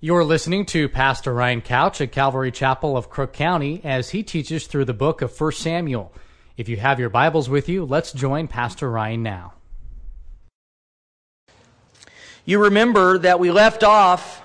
You're listening to Pastor Ryan Couch at Calvary Chapel of Crook County as he teaches through the book of 1 Samuel. If you have your Bibles with you, let's join Pastor Ryan now. You remember that we left off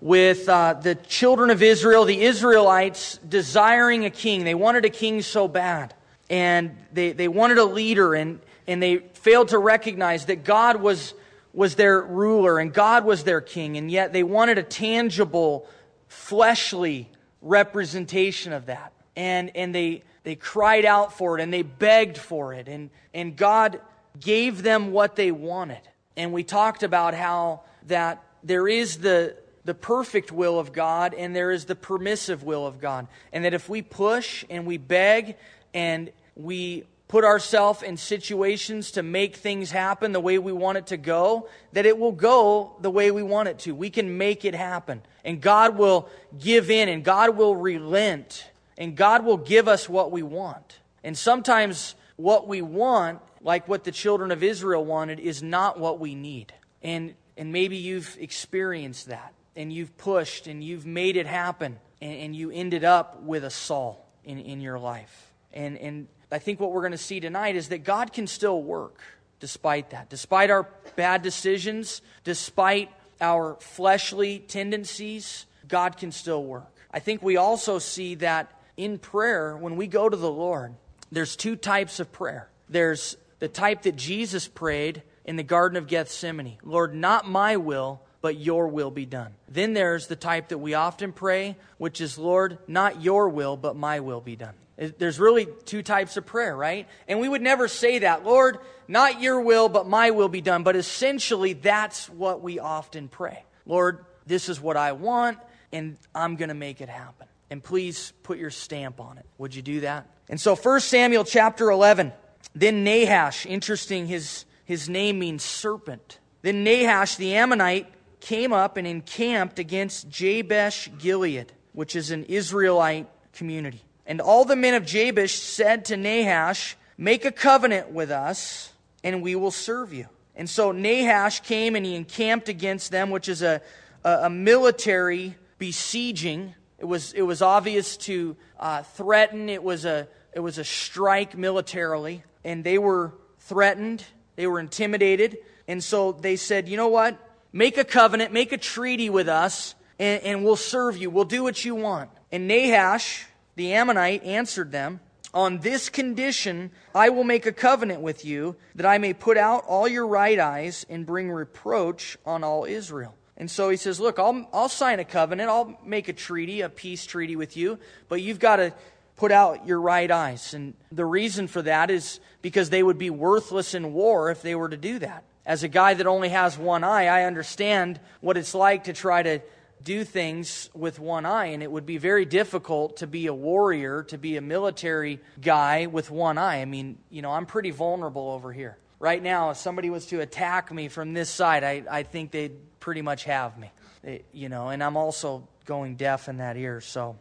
with uh, the children of Israel, the Israelites, desiring a king. They wanted a king so bad. And they, they wanted a leader, and, and they failed to recognize that God was was their ruler and God was their king, and yet they wanted a tangible, fleshly representation of that. And, and they, they cried out for it and they begged for it, and, and God gave them what they wanted. And we talked about how that there is the, the perfect will of God and there is the permissive will of God. And that if we push and we beg and we put ourselves in situations to make things happen the way we want it to go, that it will go the way we want it to. We can make it happen. And God will give in and God will relent and God will give us what we want. And sometimes what we want, like what the children of Israel wanted, is not what we need. And, and maybe you've experienced that and you've pushed and you've made it happen and, and you ended up with a Saul in, in your life. And, and I think what we're going to see tonight is that God can still work despite that. Despite our bad decisions, despite our fleshly tendencies, God can still work. I think we also see that in prayer, when we go to the Lord, there's two types of prayer. There's the type that Jesus prayed in the Garden of Gethsemane Lord, not my will, but your will be done. Then there's the type that we often pray, which is, Lord, not your will, but my will be done. There's really two types of prayer, right? And we would never say that, Lord, not your will, but my will be done. But essentially, that's what we often pray. Lord, this is what I want, and I'm going to make it happen. And please put your stamp on it. Would you do that? And so, 1 Samuel chapter 11. Then Nahash, interesting, his, his name means serpent. Then Nahash the Ammonite came up and encamped against Jabesh Gilead, which is an Israelite community. And all the men of Jabesh said to Nahash, Make a covenant with us, and we will serve you. And so Nahash came and he encamped against them, which is a, a, a military besieging. It was, it was obvious to uh, threaten, it was, a, it was a strike militarily. And they were threatened, they were intimidated. And so they said, You know what? Make a covenant, make a treaty with us, and, and we'll serve you. We'll do what you want. And Nahash, the Ammonite answered them, On this condition I will make a covenant with you, that I may put out all your right eyes and bring reproach on all Israel. And so he says, Look, I'll, I'll sign a covenant, I'll make a treaty, a peace treaty with you, but you've got to put out your right eyes. And the reason for that is because they would be worthless in war if they were to do that. As a guy that only has one eye, I understand what it's like to try to do things with one eye, and it would be very difficult to be a warrior, to be a military guy with one eye. I mean, you know, I'm pretty vulnerable over here. Right now, if somebody was to attack me from this side, I, I think they'd pretty much have me. They, you know, and I'm also going deaf in that ear, so.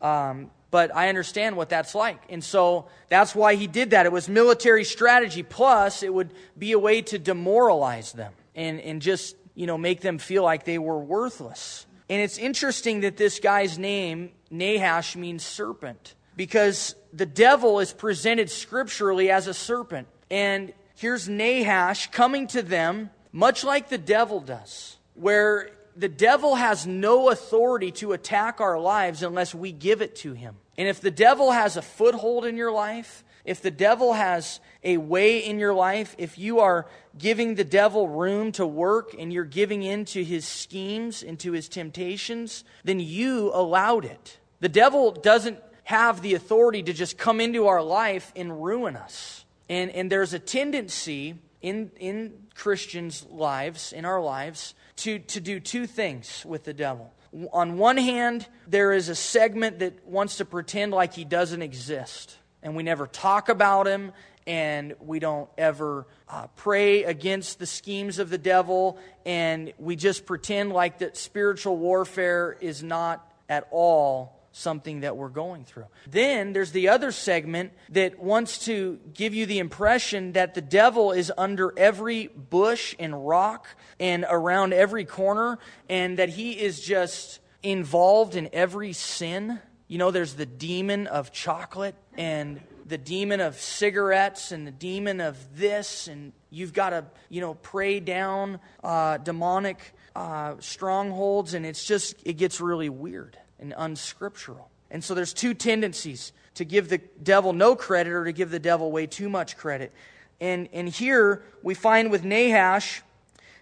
Um, but I understand what that's like. And so that's why he did that. It was military strategy, plus, it would be a way to demoralize them and, and just, you know, make them feel like they were worthless. And it's interesting that this guy's name, Nahash, means serpent because the devil is presented scripturally as a serpent. And here's Nahash coming to them, much like the devil does, where the devil has no authority to attack our lives unless we give it to him. And if the devil has a foothold in your life, if the devil has a way in your life, if you are giving the devil room to work and you're giving in to his schemes, into his temptations, then you allowed it. The devil doesn't have the authority to just come into our life and ruin us. And, and there's a tendency in, in Christians' lives, in our lives, to, to do two things with the devil. On one hand, there is a segment that wants to pretend like he doesn't exist and we never talk about him and we don't ever uh, pray against the schemes of the devil and we just pretend like that spiritual warfare is not at all something that we're going through. Then there's the other segment that wants to give you the impression that the devil is under every bush and rock and around every corner and that he is just involved in every sin. You know, there's the demon of chocolate and the demon of cigarettes and the demon of this, and you've got to, you know, pray down uh, demonic uh, strongholds, and it's just, it gets really weird and unscriptural. And so there's two tendencies to give the devil no credit or to give the devil way too much credit. And, and here we find with Nahash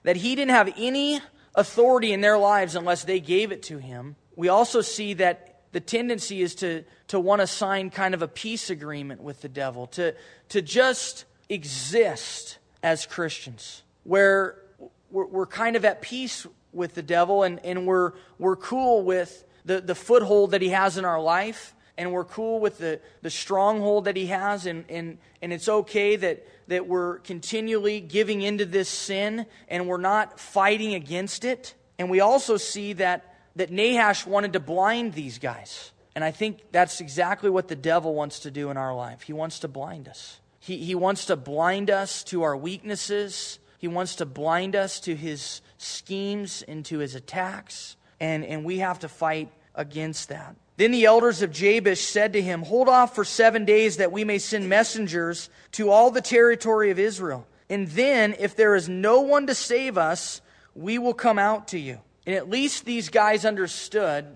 that he didn't have any authority in their lives unless they gave it to him. We also see that the tendency is to, to want to sign kind of a peace agreement with the devil, to, to just exist as Christians, where we're, we're kind of at peace with the devil and, and we're, we're cool with the, the foothold that he has in our life and we're cool with the, the stronghold that he has and, and, and it's okay that, that we're continually giving into this sin and we're not fighting against it. And we also see that, that nahash wanted to blind these guys and i think that's exactly what the devil wants to do in our life he wants to blind us he, he wants to blind us to our weaknesses he wants to blind us to his schemes and to his attacks and, and we have to fight against that. Then the elders of Jabesh said to him, Hold off for seven days that we may send messengers to all the territory of Israel. And then, if there is no one to save us, we will come out to you. And at least these guys understood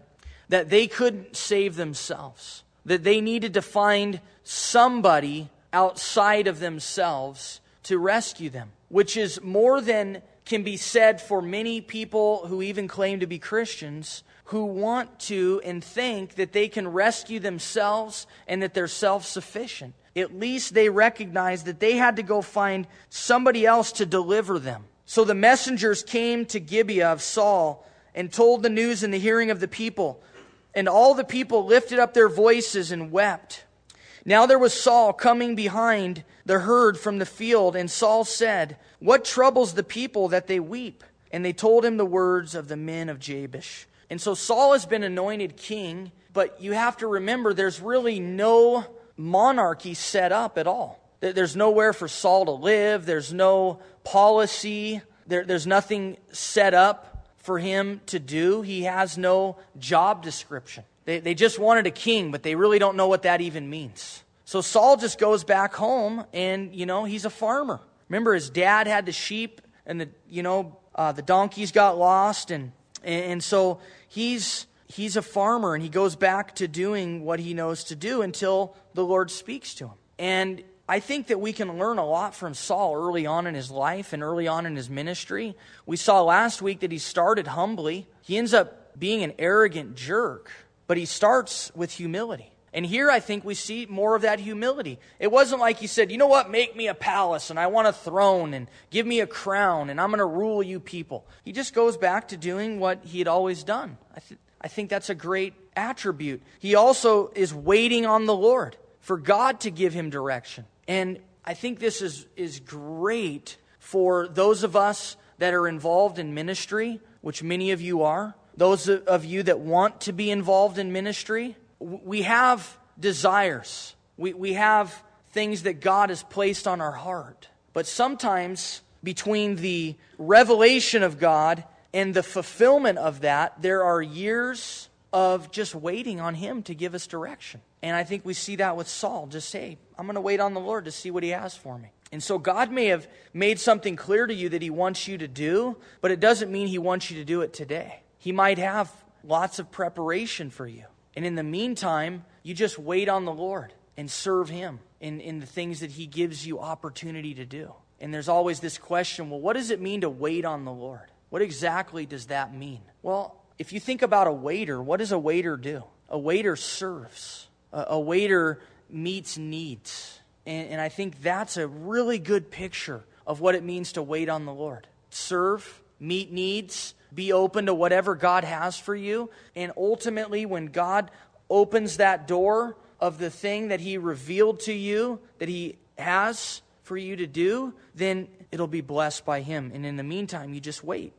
that they couldn't save themselves, that they needed to find somebody outside of themselves to rescue them, which is more than can be said for many people who even claim to be Christians who want to and think that they can rescue themselves and that they're self sufficient. At least they recognize that they had to go find somebody else to deliver them. So the messengers came to Gibeah of Saul and told the news in the hearing of the people. And all the people lifted up their voices and wept. Now there was Saul coming behind the herd from the field, and Saul said, What troubles the people that they weep? And they told him the words of the men of Jabesh. And so Saul has been anointed king, but you have to remember there's really no monarchy set up at all. There's nowhere for Saul to live, there's no policy, there, there's nothing set up for him to do. He has no job description. They, they just wanted a king, but they really don't know what that even means. So Saul just goes back home and, you know, he's a farmer. Remember, his dad had the sheep and the, you know, uh, the donkeys got lost and and so he's, he's a farmer and he goes back to doing what he knows to do until the Lord speaks to him. And I think that we can learn a lot from Saul early on in his life and early on in his ministry. We saw last week that he started humbly. He ends up being an arrogant jerk, but he starts with humility. And here I think we see more of that humility. It wasn't like he said, you know what, make me a palace and I want a throne and give me a crown and I'm going to rule you people. He just goes back to doing what he had always done. I, th- I think that's a great attribute. He also is waiting on the Lord for God to give him direction. And I think this is, is great for those of us that are involved in ministry, which many of you are, those of you that want to be involved in ministry we have desires, we, we have things that God has placed on our heart. But sometimes between the revelation of God and the fulfillment of that, there are years of just waiting on Him to give us direction. And I think we see that with Saul. Just say, I'm going to wait on the Lord to see what He has for me. And so God may have made something clear to you that He wants you to do, but it doesn't mean He wants you to do it today. He might have lots of preparation for you. And in the meantime, you just wait on the Lord and serve Him in, in the things that He gives you opportunity to do. And there's always this question well, what does it mean to wait on the Lord? What exactly does that mean? Well, if you think about a waiter, what does a waiter do? A waiter serves, a, a waiter meets needs. And, and I think that's a really good picture of what it means to wait on the Lord. Serve, meet needs, be open to whatever God has for you. And ultimately, when God opens that door of the thing that He revealed to you, that He has for you to do, then it'll be blessed by Him. And in the meantime, you just wait.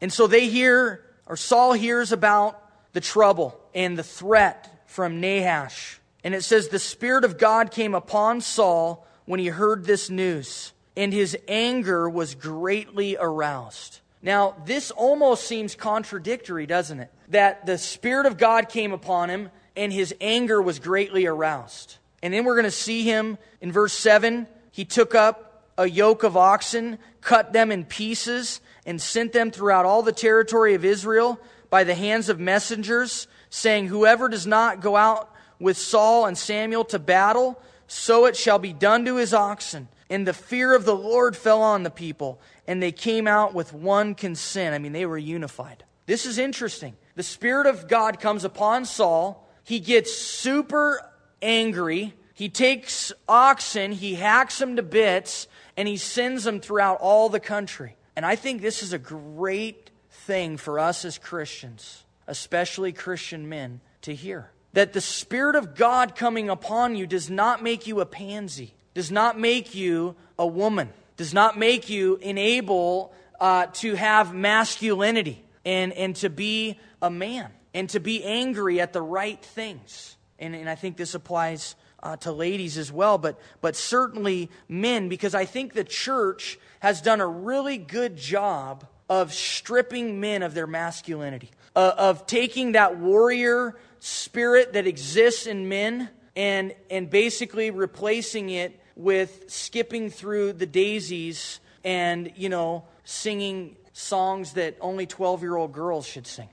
And so they hear, or Saul hears about the trouble and the threat from Nahash. And it says, The Spirit of God came upon Saul when he heard this news, and his anger was greatly aroused. Now, this almost seems contradictory, doesn't it? That the Spirit of God came upon him, and his anger was greatly aroused. And then we're going to see him in verse 7. He took up a yoke of oxen, cut them in pieces, and sent them throughout all the territory of Israel by the hands of messengers, saying, Whoever does not go out with Saul and Samuel to battle, so it shall be done to his oxen. And the fear of the Lord fell on the people, and they came out with one consent. I mean, they were unified. This is interesting. The Spirit of God comes upon Saul. He gets super angry. He takes oxen, he hacks them to bits, and he sends them throughout all the country. And I think this is a great thing for us as Christians, especially Christian men, to hear. That the Spirit of God coming upon you does not make you a pansy, does not make you a woman, does not make you enable uh, to have masculinity and, and to be a man and to be angry at the right things. And, and I think this applies uh, to ladies as well, but, but certainly men, because I think the church has done a really good job of stripping men of their masculinity, uh, of taking that warrior spirit that exists in men and, and basically replacing it with skipping through the daisies and, you know, singing songs that only 12 year old girls should sing.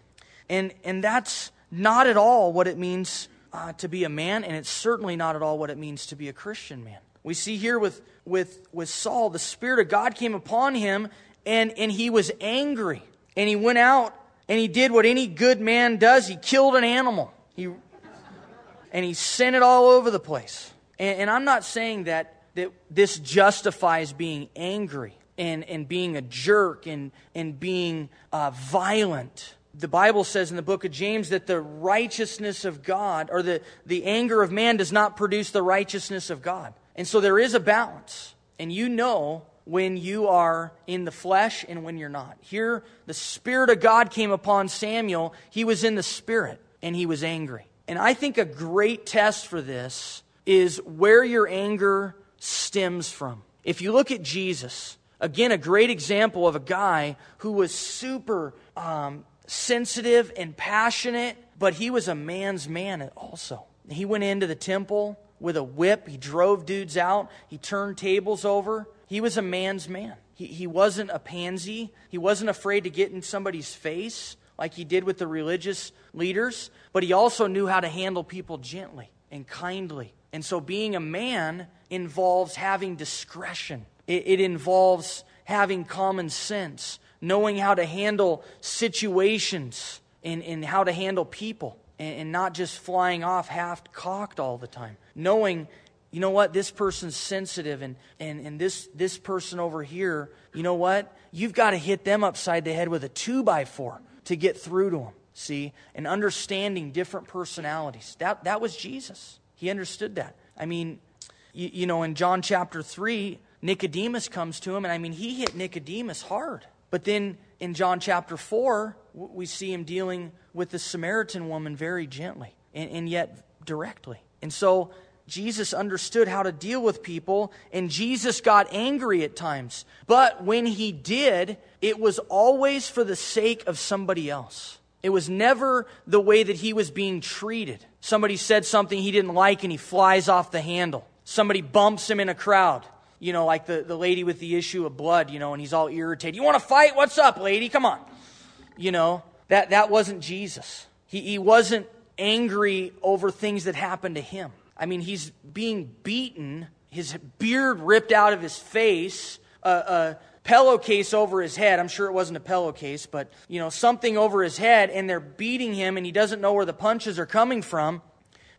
And, and that's not at all what it means uh, to be a man, and it's certainly not at all what it means to be a Christian man. We see here with, with, with Saul, the Spirit of God came upon him, and, and he was angry. And he went out and he did what any good man does he killed an animal. He, and he sent it all over the place. And, and I'm not saying that, that this justifies being angry and, and being a jerk and, and being uh, violent the Bible says in the book of James that the righteousness of God, or the, the anger of man, does not produce the righteousness of God. And so there is a balance. And you know when you are in the flesh and when you're not. Here, the Spirit of God came upon Samuel. He was in the Spirit and he was angry. And I think a great test for this is where your anger stems from. If you look at Jesus, again, a great example of a guy who was super um, sensitive and passionate, but he was a man's man also. He went into the temple with a whip. He drove dudes out. He turned tables over. He was a man's man. He, he wasn't a pansy. He wasn't afraid to get in somebody's face like he did with the religious leaders, but he also knew how to handle people gently and kindly. And so being a man involves having discretion, it, it involves having common sense knowing how to handle situations and, and how to handle people and, and not just flying off half cocked all the time. Knowing, you know what, this person's sensitive and, and, and this, this person over here, you know what, you've got to hit them upside the head with a two by four to get through to them. See? And understanding different personalities. That, that was Jesus. He understood that. I mean, you, you know, in John chapter 3, Nicodemus comes to him, and I mean, he hit Nicodemus hard. But then in John chapter 4, we see him dealing with the Samaritan woman very gently and, and yet directly. And so Jesus understood how to deal with people, and Jesus got angry at times. But when he did, it was always for the sake of somebody else. It was never the way that he was being treated. Somebody said something he didn't like, and he flies off the handle. Somebody bumps him in a crowd you know, like the, the lady with the issue of blood, you know, and he's all irritated. You want to fight? What's up, lady? Come on. You know, that, that wasn't Jesus. He, he wasn't angry over things that happened to him. I mean, he's being beaten, his beard ripped out of his face, a, a pillowcase over his head. I'm sure it wasn't a pillowcase, but, you know, something over his head, and they're beating him, and he doesn't know where the punches are coming from.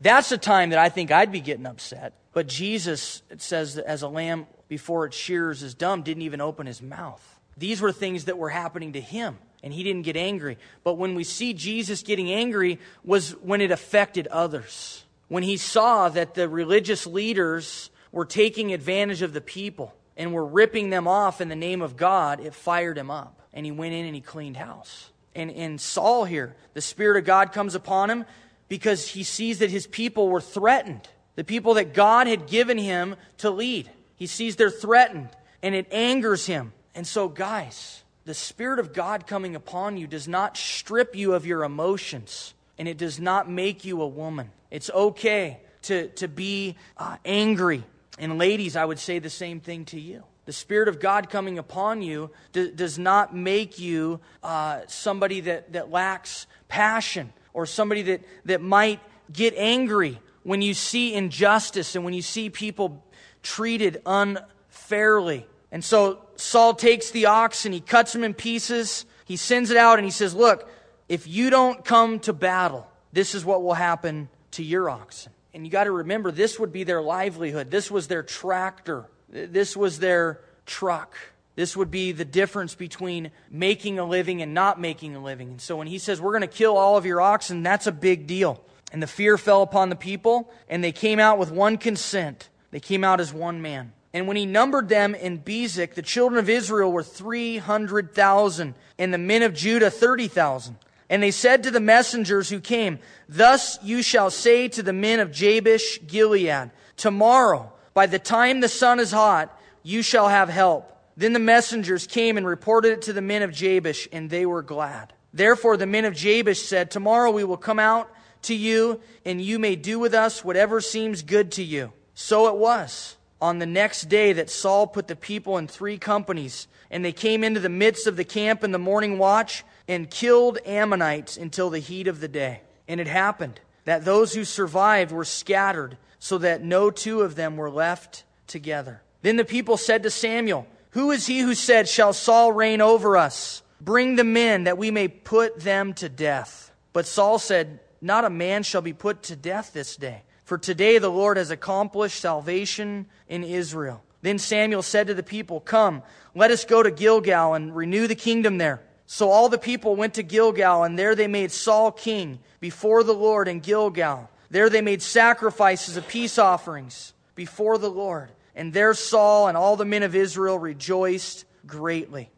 That's the time that I think I'd be getting upset. But Jesus, it says that as a lamb before its shears is dumb, didn't even open his mouth. These were things that were happening to him, and he didn't get angry. But when we see Jesus getting angry, was when it affected others. When he saw that the religious leaders were taking advantage of the people and were ripping them off in the name of God, it fired him up. And he went in and he cleaned house. And, and Saul here, the Spirit of God comes upon him because he sees that his people were threatened. The people that God had given him to lead. He sees they're threatened and it angers him. And so, guys, the Spirit of God coming upon you does not strip you of your emotions and it does not make you a woman. It's okay to, to be uh, angry. And, ladies, I would say the same thing to you. The Spirit of God coming upon you d- does not make you uh, somebody that, that lacks passion or somebody that, that might get angry when you see injustice and when you see people treated unfairly. And so Saul takes the ox and he cuts him in pieces. He sends it out and he says, Look, if you don't come to battle, this is what will happen to your oxen. And you got to remember, this would be their livelihood. This was their tractor. This was their truck. This would be the difference between making a living and not making a living. And so when he says, We're going to kill all of your oxen, that's a big deal. And the fear fell upon the people, and they came out with one consent. They came out as one man. And when he numbered them in Bezek, the children of Israel were 300,000, and the men of Judah 30,000. And they said to the messengers who came, Thus you shall say to the men of Jabesh Gilead, Tomorrow, by the time the sun is hot, you shall have help. Then the messengers came and reported it to the men of Jabesh, and they were glad. Therefore the men of Jabesh said, Tomorrow we will come out to you, and you may do with us whatever seems good to you. So it was on the next day that Saul put the people in three companies, and they came into the midst of the camp in the morning watch and killed Ammonites until the heat of the day. And it happened that those who survived were scattered, so that no two of them were left together. Then the people said to Samuel, Who is he who said, Shall Saul reign over us? Bring the men that we may put them to death. But Saul said, Not a man shall be put to death this day for today the Lord has accomplished salvation in Israel. Then Samuel said to the people, Come, let us go to Gilgal and renew the kingdom there. So all the people went to Gilgal, and there they made Saul king before the Lord in Gilgal. There they made sacrifices of peace offerings before the Lord. And there Saul and all the men of Israel rejoiced greatly.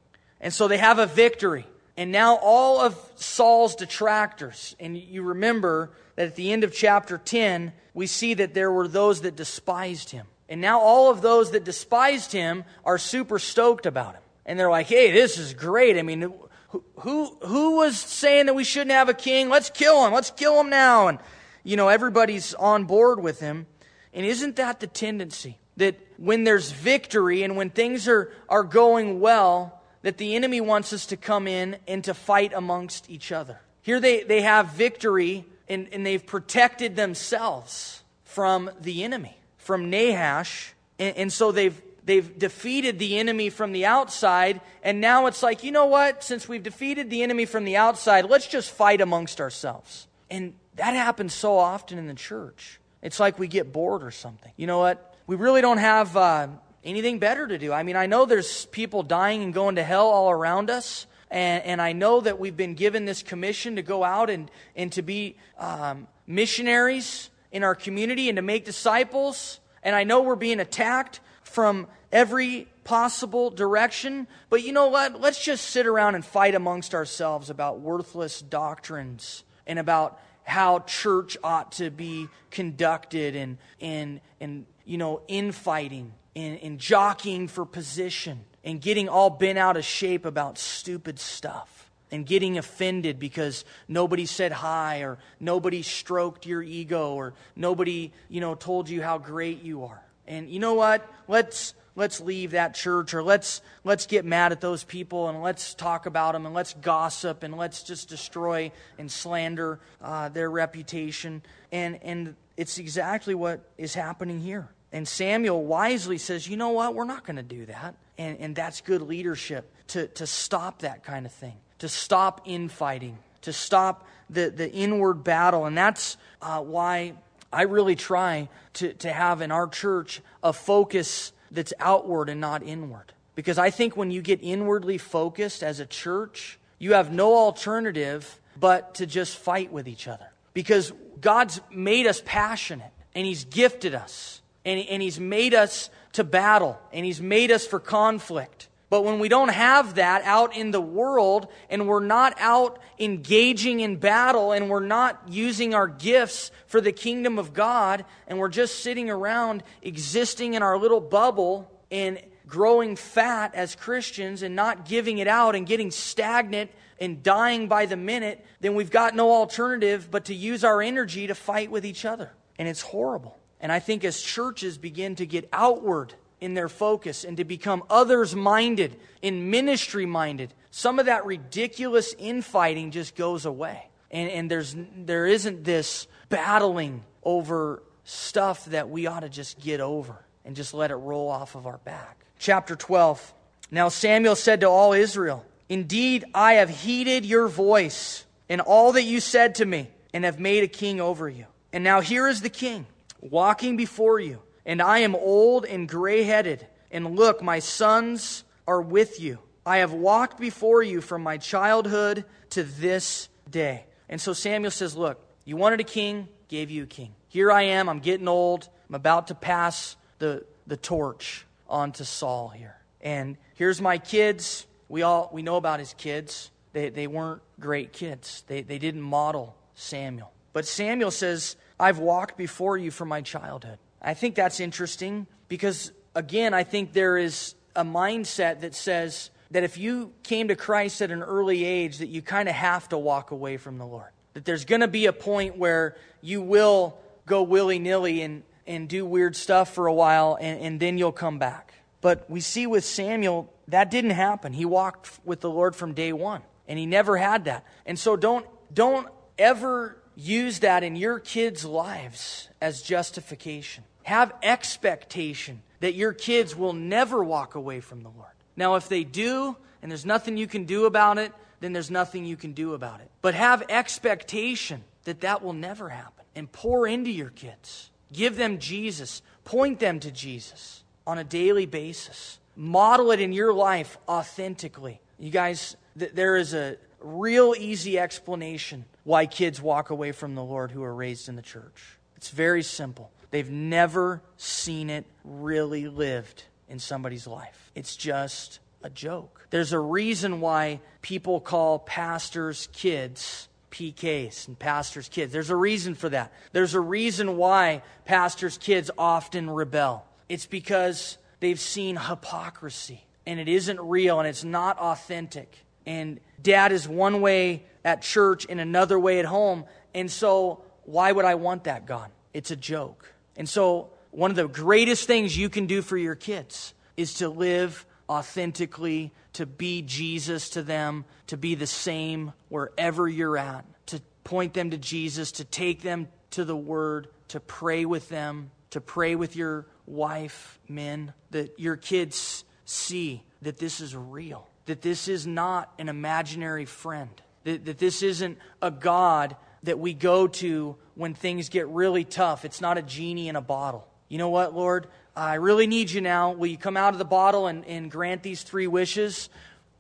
And so they have a victory. And now all of Saul's detractors, and you remember that at the end of chapter 10, we see that there were those that despised him. And now all of those that despised him are super stoked about him. And they're like, hey, this is great. I mean, who, who, was saying that we shouldn't have a king? Let's kill him. Let's kill him now. And, you know, everybody's on board with him. And isn't that the tendency? That when there's victory and when things are, are going well, that the enemy wants us to come in and to fight amongst each other. Here they, they have victory and, and they've protected themselves from the enemy, from Nahash. And, and so they've, they've defeated the enemy from the outside. And now it's like, you know what? Since we've defeated the enemy from the outside, let's just fight amongst ourselves. And that happens so often in the church. It's like we get bored or something. You know what? We really don't have uh, anything better to do. I mean, I know there's people dying and going to hell all around us. And, and I know that we've been given this commission to go out and, and to be um, missionaries in our community and to make disciples. And I know we're being attacked from every possible direction. But you know what? Let's just sit around and fight amongst ourselves about worthless doctrines and about how church ought to be conducted and, and, and you know, infighting and, and jockeying for position and getting all bent out of shape about stupid stuff and getting offended because nobody said hi or nobody stroked your ego or nobody, you know, told you how great you are. And you know what? Let's let's leave that church or let's let's get mad at those people and let's talk about them and let's gossip and let's just destroy and slander uh, their reputation. And and it's exactly what is happening here. And Samuel wisely says, you know what? We're not going to do that. And, and that's good leadership to, to stop that kind of thing, to stop infighting, to stop the, the inward battle. And that's uh, why I really try to, to have in our church a focus that's outward and not inward. Because I think when you get inwardly focused as a church, you have no alternative but to just fight with each other. Because God's made us passionate and He's gifted us and, and He's made us to battle, and He's made us for conflict. But when we don't have that out in the world and we're not out engaging in battle and we're not using our gifts for the kingdom of God and we're just sitting around existing in our little bubble and growing fat as Christians and not giving it out and getting stagnant and dying by the minute, then we've got no alternative but to use our energy to fight with each other. And it's horrible. And I think as churches begin to get outward in their focus and to become others minded and ministry minded, some of that ridiculous infighting just goes away. And, and there's, there isn't this battling over stuff that we ought to just get over and just let it roll off of our back. Chapter 12. Now Samuel said to all Israel, Indeed, I have heeded your voice and all that you said to me, and have made a king over you. And now here is the king walking before you and I am old and gray headed. And look, my sons are with you. I have walked before you from my childhood to this day. And so Samuel says, Look, you wanted a king, gave you a king. Here I am, I'm getting old. I'm about to pass the, the torch on to Saul here. And here's my kids. We all we know about his kids. They, they weren't great kids. They, they didn't model Samuel. But Samuel says, I've walked before you from my childhood. I think that's interesting because, again, I think there is a mindset that says that if you came to Christ at an early age, that you kind of have to walk away from the Lord. That there's going to be a point where you will go willy nilly and, and do weird stuff for a while, and, and then you'll come back. But we see with Samuel, that didn't happen. He walked with the Lord from day one, and he never had that. And so don't, don't ever use that in your kids' lives as justification. Have expectation that your kids will never walk away from the Lord. Now, if they do, and there's nothing you can do about it, then there's nothing you can do about it. But have expectation that that will never happen and pour into your kids. Give them Jesus. Point them to Jesus on a daily basis. Model it in your life authentically. You guys, th- there is a real easy explanation why kids walk away from the Lord who are raised in the church. It's very simple. They've never seen it really lived in somebody's life. It's just a joke. There's a reason why people call pastors' kids PKs and pastors' kids. There's a reason for that. There's a reason why pastors' kids often rebel. It's because they've seen hypocrisy and it isn't real and it's not authentic. And dad is one way at church and another way at home. And so, why would I want that, God? It's a joke. And so, one of the greatest things you can do for your kids is to live authentically, to be Jesus to them, to be the same wherever you're at, to point them to Jesus, to take them to the Word, to pray with them, to pray with your wife, men, that your kids see that this is real, that this is not an imaginary friend, that, that this isn't a God that we go to when things get really tough. It's not a genie in a bottle. You know what, Lord? I really need you now. Will you come out of the bottle and, and grant these three wishes?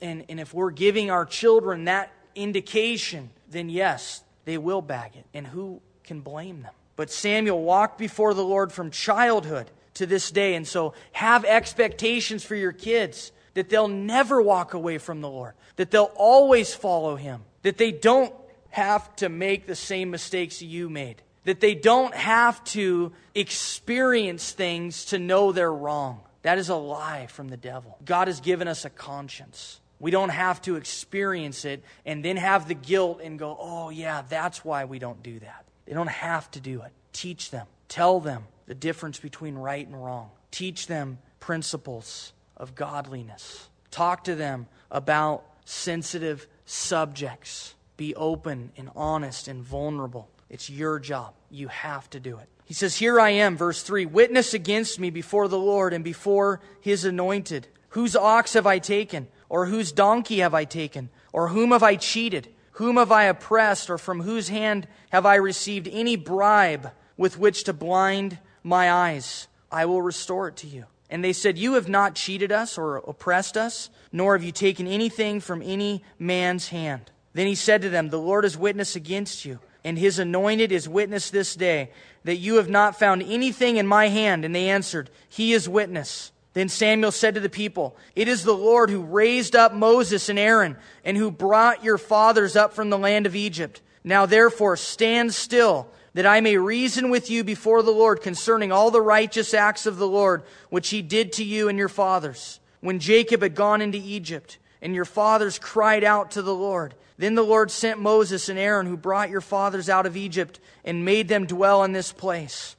And, and if we're giving our children that indication, then yes, they will bag it. And who can blame them? But Samuel walked before the Lord from childhood to this day. And so have expectations for your kids that they'll never walk away from the Lord, that they'll always follow him, that they don't have to make the same mistakes you made. That they don't have to experience things to know they're wrong. That is a lie from the devil. God has given us a conscience. We don't have to experience it and then have the guilt and go, oh, yeah, that's why we don't do that. They don't have to do it. Teach them, tell them the difference between right and wrong, teach them principles of godliness, talk to them about sensitive subjects. Be open and honest and vulnerable. It's your job. You have to do it. He says, Here I am, verse 3 Witness against me before the Lord and before his anointed. Whose ox have I taken? Or whose donkey have I taken? Or whom have I cheated? Whom have I oppressed? Or from whose hand have I received any bribe with which to blind my eyes? I will restore it to you. And they said, You have not cheated us or oppressed us, nor have you taken anything from any man's hand. Then he said to them, The Lord is witness against you, and his anointed is witness this day, that you have not found anything in my hand. And they answered, He is witness. Then Samuel said to the people, It is the Lord who raised up Moses and Aaron, and who brought your fathers up from the land of Egypt. Now therefore stand still, that I may reason with you before the Lord concerning all the righteous acts of the Lord, which he did to you and your fathers, when Jacob had gone into Egypt, and your fathers cried out to the Lord. Then the Lord sent Moses and Aaron, who brought your fathers out of Egypt, and made them dwell in this place.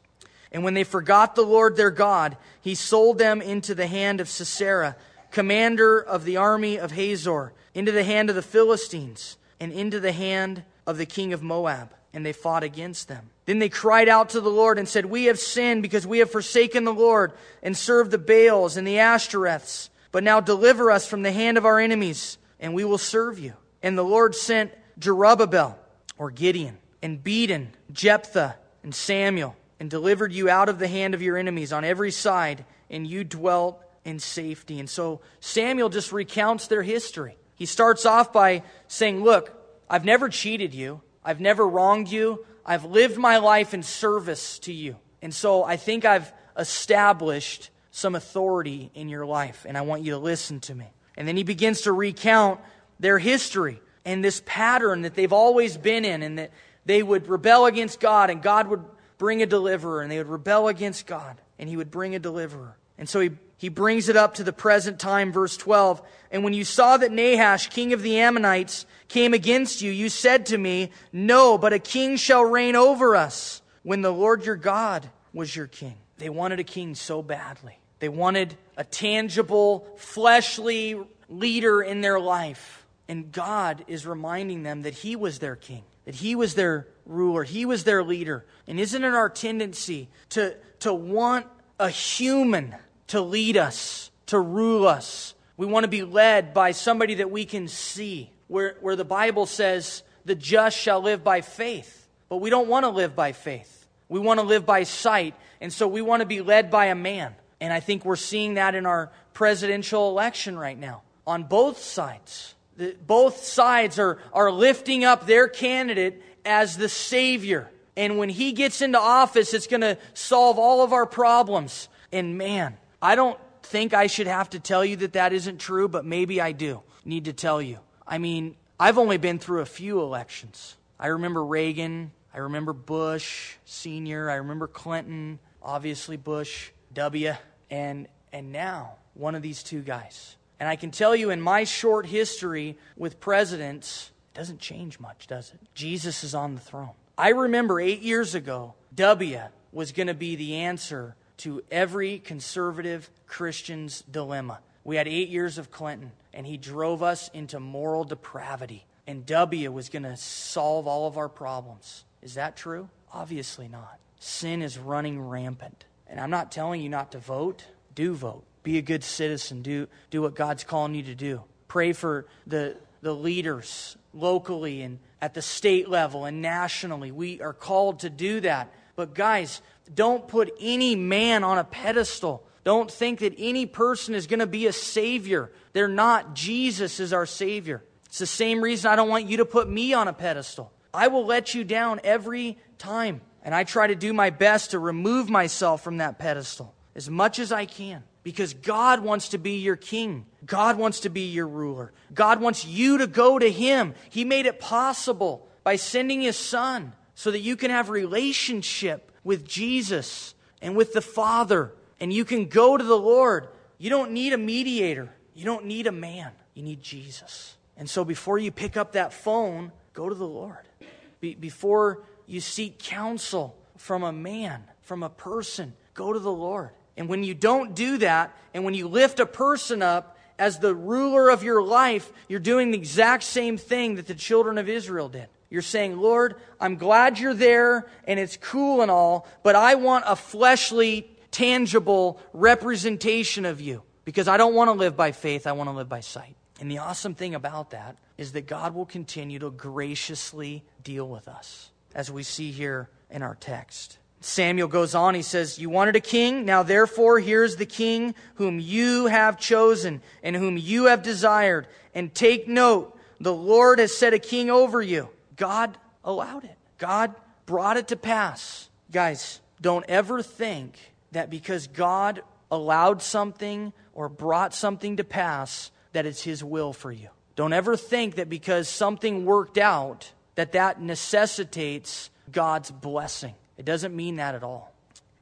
And when they forgot the Lord their God, he sold them into the hand of Sisera, commander of the army of Hazor, into the hand of the Philistines, and into the hand of the king of Moab. And they fought against them. Then they cried out to the Lord and said, We have sinned because we have forsaken the Lord and served the Baals and the Ashtoreths. But now deliver us from the hand of our enemies, and we will serve you. And the Lord sent Jerubbaal, or Gideon, and Bedan, Jephthah, and Samuel and delivered you out of the hand of your enemies on every side, and you dwelt in safety. And so Samuel just recounts their history. He starts off by saying, Look, I've never cheated you, I've never wronged you, I've lived my life in service to you. And so I think I've established some authority in your life, and I want you to listen to me. And then he begins to recount their history and this pattern that they've always been in, and that they would rebel against God, and God would bring a deliverer, and they would rebel against God, and he would bring a deliverer. And so he, he brings it up to the present time, verse 12. And when you saw that Nahash, king of the Ammonites, came against you, you said to me, No, but a king shall reign over us, when the Lord your God was your king. They wanted a king so badly. They wanted a tangible, fleshly leader in their life. And God is reminding them that He was their king that he was their ruler, he was their leader. And isn't it our tendency to, to want a human to lead us, to rule us? We want to be led by somebody that we can see, where, where the Bible says, the just shall live by faith. But we don't want to live by faith. We want to live by sight. And so we want to be led by a man. And I think we're seeing that in our presidential election right now on both sides both sides are, are lifting up their candidate as the Savior. And when he gets into office, it's going to solve all of our problems. And man, I don't think I should have to tell you that that isn't true, but maybe I do need to tell you. I mean, I've only been through a few elections. I remember Reagan. I remember Bush Sr. I remember Clinton, obviously Bush W. And, and now, one of these two guys. And I can tell you in my short history with presidents, it doesn't change much, does it? Jesus is on the throne. I remember eight years ago, W was going to be the answer to every conservative Christian's dilemma. We had eight years of Clinton, and he drove us into moral depravity. And W was going to solve all of our problems. Is that true? Obviously not. Sin is running rampant. And I'm not telling you not to vote, do vote. Be a good citizen. Do, do what God's calling you to do. Pray for the, the leaders locally and at the state level and nationally. We are called to do that. But, guys, don't put any man on a pedestal. Don't think that any person is going to be a savior. They're not. Jesus is our savior. It's the same reason I don't want you to put me on a pedestal. I will let you down every time. And I try to do my best to remove myself from that pedestal as much as I can because God wants to be your king. God wants to be your ruler. God wants you to go to Him. He made it possible by sending His Son so that you can have relationship with Jesus and with the Father and you can go to the Lord. You don't need a mediator. You don't need a man. You need Jesus. And so before you pick up that phone, go to the Lord. Be- before you seek counsel from a man, from a person, go to the Lord. And when you don't do that, and when you lift a person up as the ruler of your life, you're doing the exact same thing that the children of Israel did. You're saying, Lord, I'm glad you're there and it's cool and all, but I want a fleshly, tangible representation of you because I don't want to live by faith, I want to live by sight. And the awesome thing about that is that God will continue to graciously deal with us, as we see here in our text. Samuel goes on, he says, You wanted a king? Now therefore, here's the king whom you have chosen and whom you have desired. And take note, the Lord has set a king over you. God allowed it, God brought it to pass. Guys, don't ever think that because God allowed something or brought something to pass that it's His will for you. Don't ever think that because something worked out, that that necessitates God's blessing. It doesn't mean that at all.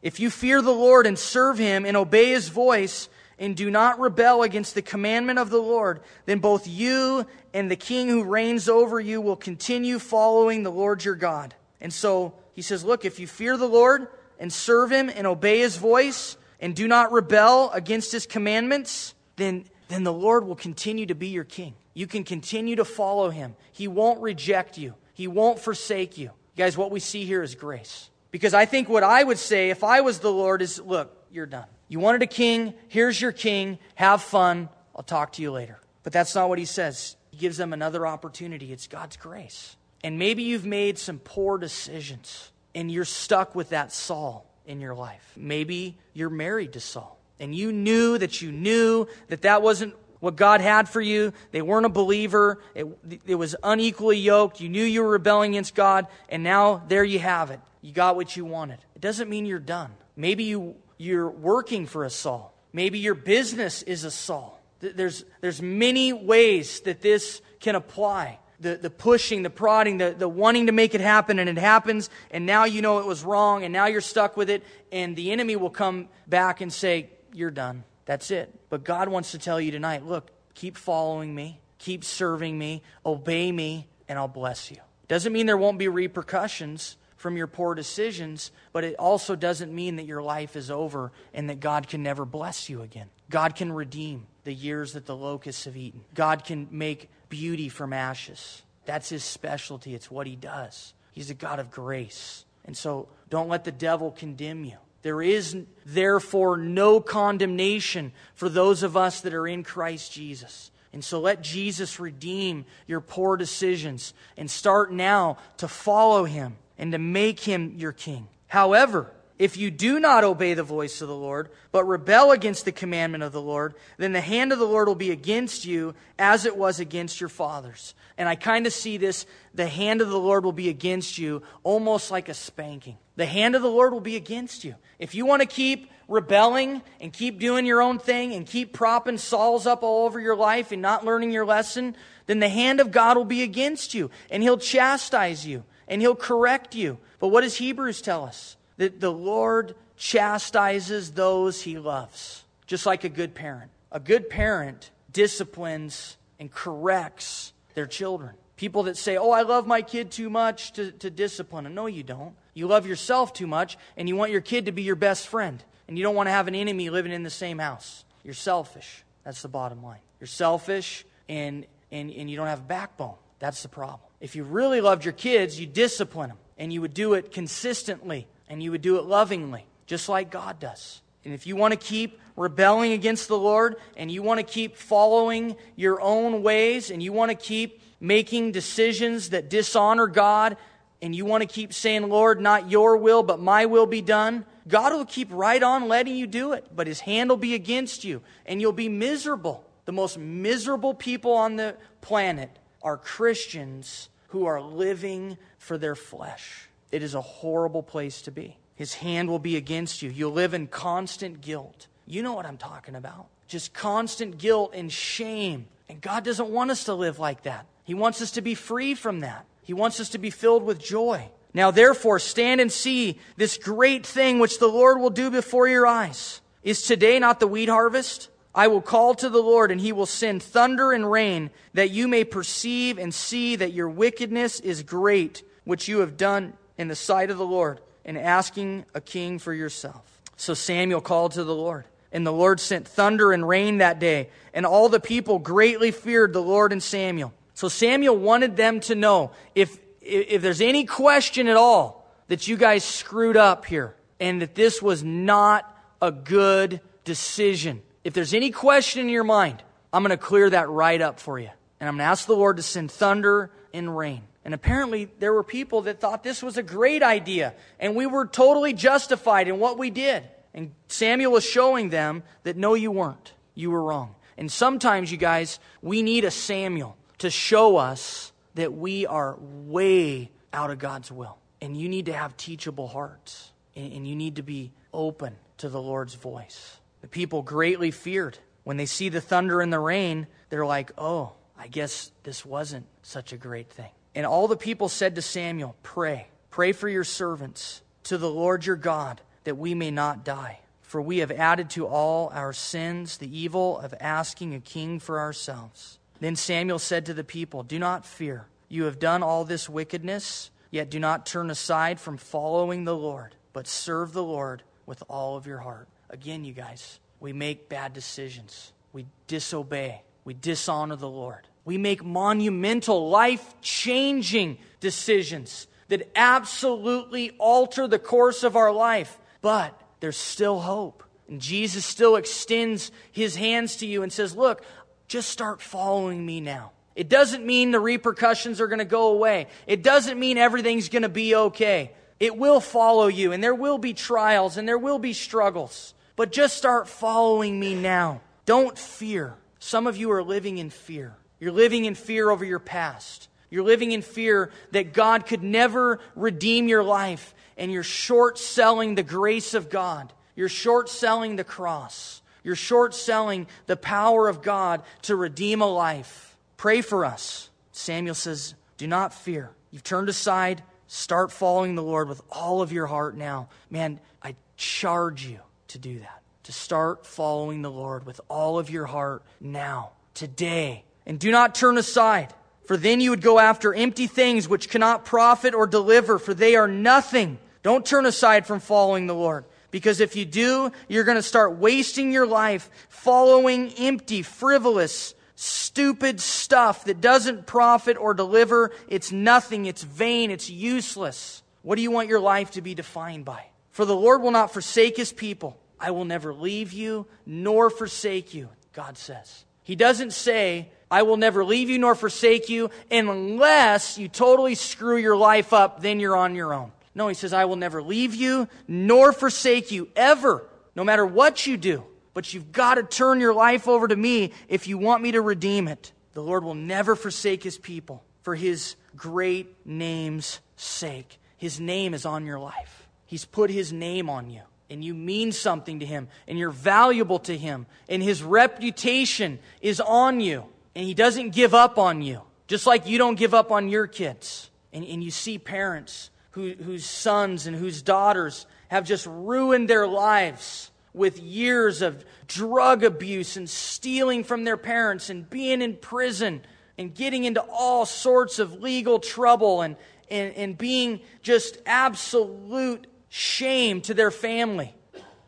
If you fear the Lord and serve Him and obey His voice and do not rebel against the commandment of the Lord, then both you and the king who reigns over you will continue following the Lord your God. And so he says, Look, if you fear the Lord and serve Him and obey His voice and do not rebel against His commandments, then, then the Lord will continue to be your king. You can continue to follow Him. He won't reject you, He won't forsake you. Guys, what we see here is grace. Because I think what I would say if I was the Lord is look, you're done. You wanted a king, here's your king, have fun, I'll talk to you later. But that's not what he says. He gives them another opportunity. It's God's grace. And maybe you've made some poor decisions and you're stuck with that Saul in your life. Maybe you're married to Saul and you knew that you knew that that wasn't what God had for you. They weren't a believer. It, it was unequally yoked. You knew you were rebelling against God, and now there you have it. You got what you wanted. It doesn't mean you're done. Maybe you, you're working for a Saul. Maybe your business is a Saul. There's, there's many ways that this can apply. The, the pushing, the prodding, the, the wanting to make it happen, and it happens, and now you know it was wrong, and now you're stuck with it, and the enemy will come back and say, You're done. That's it. But God wants to tell you tonight look, keep following me, keep serving me, obey me, and I'll bless you. Doesn't mean there won't be repercussions from your poor decisions, but it also doesn't mean that your life is over and that God can never bless you again. God can redeem the years that the locusts have eaten, God can make beauty from ashes. That's his specialty, it's what he does. He's a God of grace. And so don't let the devil condemn you. There is therefore no condemnation for those of us that are in Christ Jesus. And so let Jesus redeem your poor decisions and start now to follow him and to make him your king. However, if you do not obey the voice of the Lord, but rebel against the commandment of the Lord, then the hand of the Lord will be against you as it was against your fathers. And I kind of see this the hand of the Lord will be against you almost like a spanking. The hand of the Lord will be against you. If you want to keep rebelling and keep doing your own thing and keep propping Sauls up all over your life and not learning your lesson, then the hand of God will be against you and he'll chastise you and he'll correct you. But what does Hebrews tell us? that the Lord chastises those he loves, just like a good parent. A good parent disciplines and corrects their children. People that say, Oh, I love my kid too much to, to discipline him. No, you don't. You love yourself too much, and you want your kid to be your best friend. And you don't want to have an enemy living in the same house. You're selfish. That's the bottom line. You're selfish, and, and, and you don't have a backbone. That's the problem. If you really loved your kids, you discipline them, and you would do it consistently and you would do it lovingly, just like God does. And if you want to keep rebelling against the Lord and you want to keep following your own ways and you want to keep making decisions that dishonor God and you want to keep saying, Lord, not your will, but my will be done, God will keep right on letting you do it, but his hand will be against you and you'll be miserable. The most miserable people on the planet are Christians who are living for their flesh. It is a horrible place to be. His hand will be against you. You'll live in constant guilt. You know what I'm talking about. Just constant guilt and shame. And God doesn't want us to live like that. He wants us to be free from that. He wants us to be filled with joy. Now, therefore, stand and see this great thing which the Lord will do before your eyes. Is today not the wheat harvest? I will call to the Lord, and he will send thunder and rain, that you may perceive and see that your wickedness is great, which you have done in the sight of the Lord in asking a king for yourself. So Samuel called to the Lord. And the Lord sent thunder and rain that day, and all the people greatly feared the Lord and Samuel. So Samuel wanted them to know if, if there's any question at all that you guys screwed up here and that this was not a good decision. If there's any question in your mind, I'm going to clear that right up for you. And I'm going to ask the Lord to send thunder and rain. And apparently, there were people that thought this was a great idea, and we were totally justified in what we did. And Samuel was showing them that no, you weren't. You were wrong. And sometimes, you guys, we need a Samuel to show us that we are way out of God's will. And you need to have teachable hearts, and you need to be open to the Lord's voice. The people greatly feared. When they see the thunder and the rain, they're like, oh, I guess this wasn't such a great thing. And all the people said to Samuel, Pray, pray for your servants to the Lord your God, that we may not die. For we have added to all our sins the evil of asking a king for ourselves. Then Samuel said to the people, Do not fear. You have done all this wickedness, yet do not turn aside from following the Lord, but serve the Lord with all of your heart. Again, you guys, we make bad decisions. We disobey. We dishonor the Lord. We make monumental, life changing decisions that absolutely alter the course of our life. But there's still hope. And Jesus still extends his hands to you and says, Look, just start following me now. It doesn't mean the repercussions are going to go away. It doesn't mean everything's going to be okay. It will follow you, and there will be trials, and there will be struggles. But just start following me now. Don't fear. Some of you are living in fear. You're living in fear over your past. You're living in fear that God could never redeem your life, and you're short selling the grace of God. You're short selling the cross. You're short selling the power of God to redeem a life. Pray for us. Samuel says, Do not fear. You've turned aside. Start following the Lord with all of your heart now. Man, I charge you to do that. To start following the Lord with all of your heart now, today. And do not turn aside, for then you would go after empty things which cannot profit or deliver, for they are nothing. Don't turn aside from following the Lord. Because if you do, you're going to start wasting your life following empty, frivolous, stupid stuff that doesn't profit or deliver. It's nothing. It's vain. It's useless. What do you want your life to be defined by? For the Lord will not forsake his people. I will never leave you nor forsake you, God says. He doesn't say, I will never leave you nor forsake you unless you totally screw your life up, then you're on your own. No, he says, I will never leave you nor forsake you ever, no matter what you do. But you've got to turn your life over to me if you want me to redeem it. The Lord will never forsake his people for his great name's sake. His name is on your life. He's put his name on you, and you mean something to him, and you're valuable to him, and his reputation is on you, and he doesn't give up on you, just like you don't give up on your kids. And, and you see parents who, whose sons and whose daughters have just ruined their lives with years of drug abuse and stealing from their parents and being in prison and getting into all sorts of legal trouble and, and, and being just absolute shame to their family.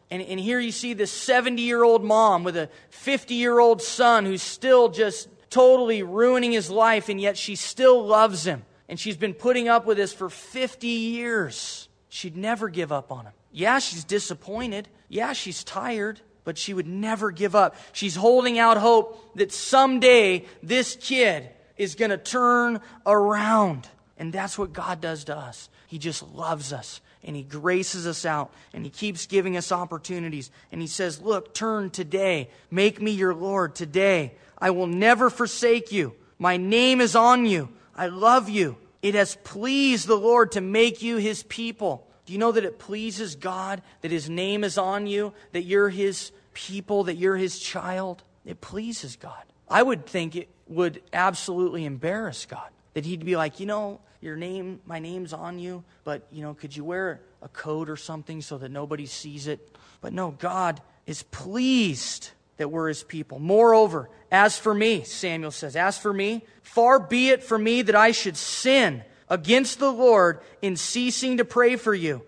And, and here you see this 70 year old mom with a 50 year old son who's still just totally ruining his life, and yet she still loves him. And she's been putting up with this for 50 years. She'd never give up on him. Yeah, she's disappointed. Yeah, she's tired, but she would never give up. She's holding out hope that someday this kid is going to turn around. And that's what God does to us. He just loves us and He graces us out and He keeps giving us opportunities. And He says, Look, turn today. Make me your Lord today. I will never forsake you. My name is on you. I love you. It has pleased the Lord to make you his people. Do you know that it pleases God that his name is on you, that you're his people, that you're his child? It pleases God. I would think it would absolutely embarrass God that he'd be like, you know, your name, my name's on you, but, you know, could you wear a coat or something so that nobody sees it? But no, God is pleased that we're his people. Moreover, as for me, Samuel says, as for me, far be it from me that I should sin against the Lord in ceasing to pray for you.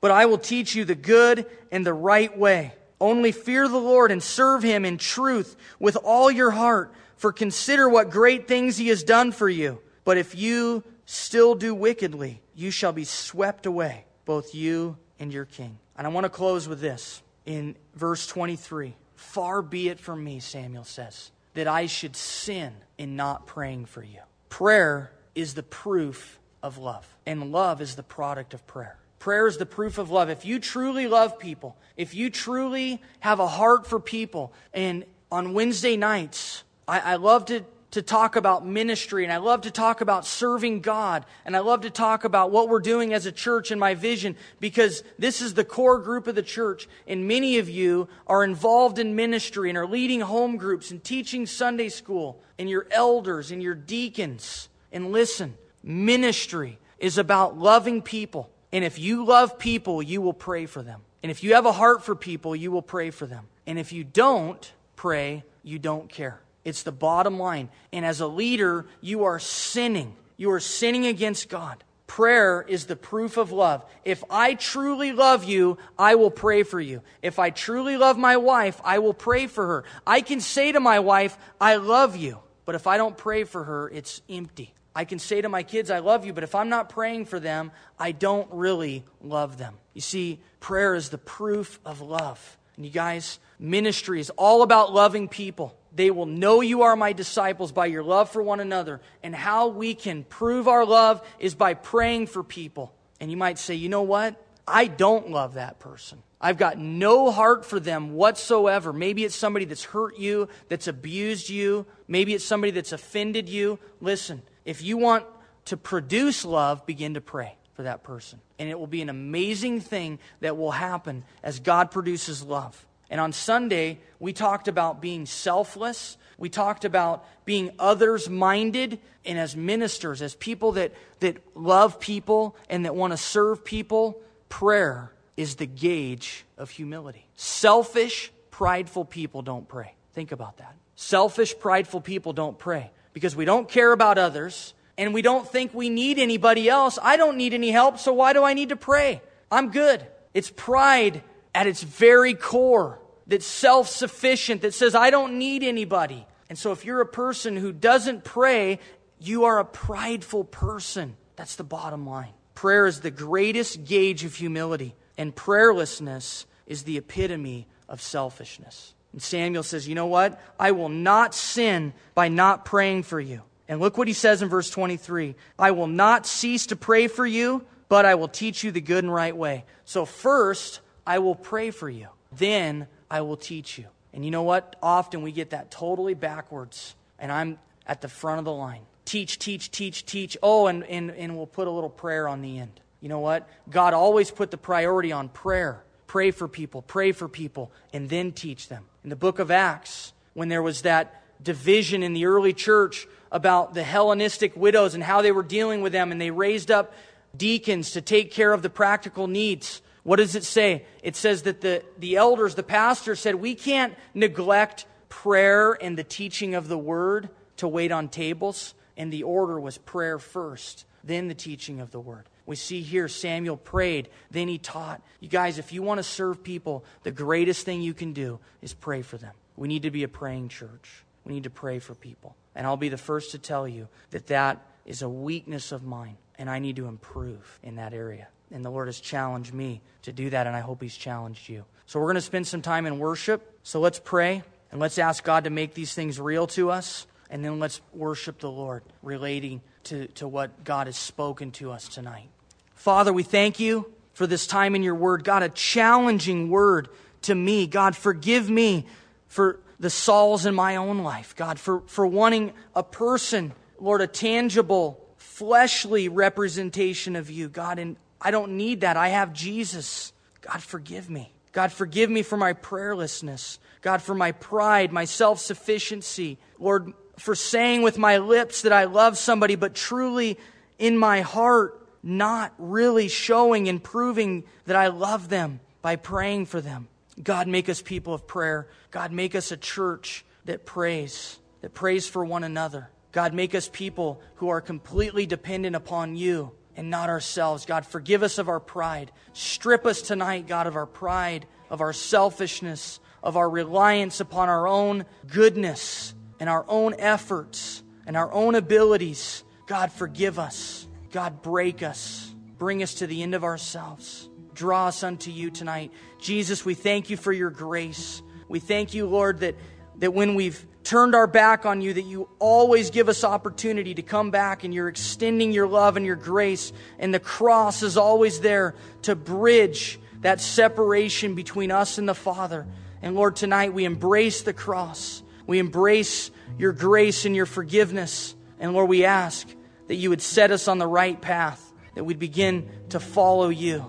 But I will teach you the good and the right way. Only fear the Lord and serve him in truth with all your heart, for consider what great things he has done for you. But if you still do wickedly, you shall be swept away, both you and your king. And I want to close with this in verse 23. Far be it from me, Samuel says, that I should sin in not praying for you. Prayer is the proof of love, and love is the product of prayer. Prayer is the proof of love. If you truly love people, if you truly have a heart for people, and on Wednesday nights, I, I love to to talk about ministry and I love to talk about serving God and I love to talk about what we're doing as a church and my vision because this is the core group of the church and many of you are involved in ministry and are leading home groups and teaching Sunday school and your elders and your deacons. And listen, ministry is about loving people. And if you love people, you will pray for them. And if you have a heart for people, you will pray for them. And if you don't pray, you don't care. It's the bottom line. And as a leader, you are sinning. You are sinning against God. Prayer is the proof of love. If I truly love you, I will pray for you. If I truly love my wife, I will pray for her. I can say to my wife, I love you. But if I don't pray for her, it's empty. I can say to my kids, I love you, but if I'm not praying for them, I don't really love them. You see, prayer is the proof of love. And you guys, ministry is all about loving people. They will know you are my disciples by your love for one another. And how we can prove our love is by praying for people. And you might say, you know what? I don't love that person. I've got no heart for them whatsoever. Maybe it's somebody that's hurt you, that's abused you. Maybe it's somebody that's offended you. Listen, if you want to produce love, begin to pray for that person. And it will be an amazing thing that will happen as God produces love. And on Sunday, we talked about being selfless. We talked about being others minded. And as ministers, as people that, that love people and that want to serve people, prayer is the gauge of humility. Selfish, prideful people don't pray. Think about that. Selfish, prideful people don't pray because we don't care about others and we don't think we need anybody else. I don't need any help, so why do I need to pray? I'm good. It's pride at its very core that's self sufficient, that says, I don't need anybody. And so if you're a person who doesn't pray, you are a prideful person. That's the bottom line. Prayer is the greatest gauge of humility, and prayerlessness is the epitome of selfishness. And Samuel says, You know what? I will not sin by not praying for you. And look what he says in verse 23 I will not cease to pray for you, but I will teach you the good and right way. So, first, I will pray for you. Then I will teach you. And you know what? Often we get that totally backwards, and I'm at the front of the line. Teach, teach, teach, teach. Oh, and, and, and we'll put a little prayer on the end. You know what? God always put the priority on prayer. Pray for people, pray for people, and then teach them. In the book of Acts, when there was that division in the early church about the Hellenistic widows and how they were dealing with them, and they raised up deacons to take care of the practical needs. What does it say? It says that the, the elders, the pastor said, we can't neglect prayer and the teaching of the word to wait on tables. And the order was prayer first, then the teaching of the word. We see here Samuel prayed, then he taught. You guys, if you want to serve people, the greatest thing you can do is pray for them. We need to be a praying church. We need to pray for people. And I'll be the first to tell you that that is a weakness of mine, and I need to improve in that area. And the Lord has challenged me to do that, and I hope He's challenged you. So we're going to spend some time in worship. So let's pray and let's ask God to make these things real to us. And then let's worship the Lord relating to, to what God has spoken to us tonight. Father, we thank you for this time in your word. God, a challenging word to me. God, forgive me for the Sauls in my own life. God, for, for wanting a person, Lord, a tangible, fleshly representation of you. God, and I don't need that. I have Jesus. God, forgive me. God, forgive me for my prayerlessness. God, for my pride, my self sufficiency. Lord, for saying with my lips that I love somebody, but truly in my heart, not really showing and proving that I love them by praying for them. God, make us people of prayer. God, make us a church that prays, that prays for one another. God, make us people who are completely dependent upon you and not ourselves. God, forgive us of our pride. Strip us tonight, God, of our pride, of our selfishness, of our reliance upon our own goodness and our own efforts and our own abilities. God, forgive us. God, break us. Bring us to the end of ourselves. Draw us unto you tonight. Jesus, we thank you for your grace. We thank you, Lord, that, that when we've turned our back on you, that you always give us opportunity to come back and you're extending your love and your grace. And the cross is always there to bridge that separation between us and the Father. And Lord, tonight we embrace the cross. We embrace your grace and your forgiveness. And Lord, we ask that you would set us on the right path, that we'd begin to follow you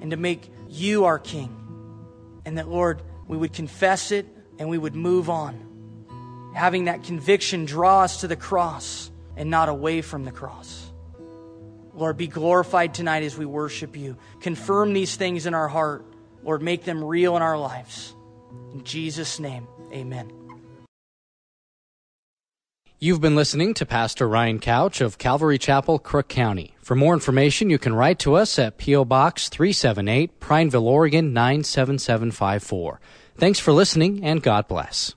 and to make you our King. And that, Lord, we would confess it and we would move on. Having that conviction draw us to the cross and not away from the cross. Lord, be glorified tonight as we worship you. Confirm these things in our heart. Lord, make them real in our lives. In Jesus' name, amen. You've been listening to Pastor Ryan Couch of Calvary Chapel, Crook County. For more information, you can write to us at P.O. Box 378, Prineville, Oregon 97754. Thanks for listening, and God bless.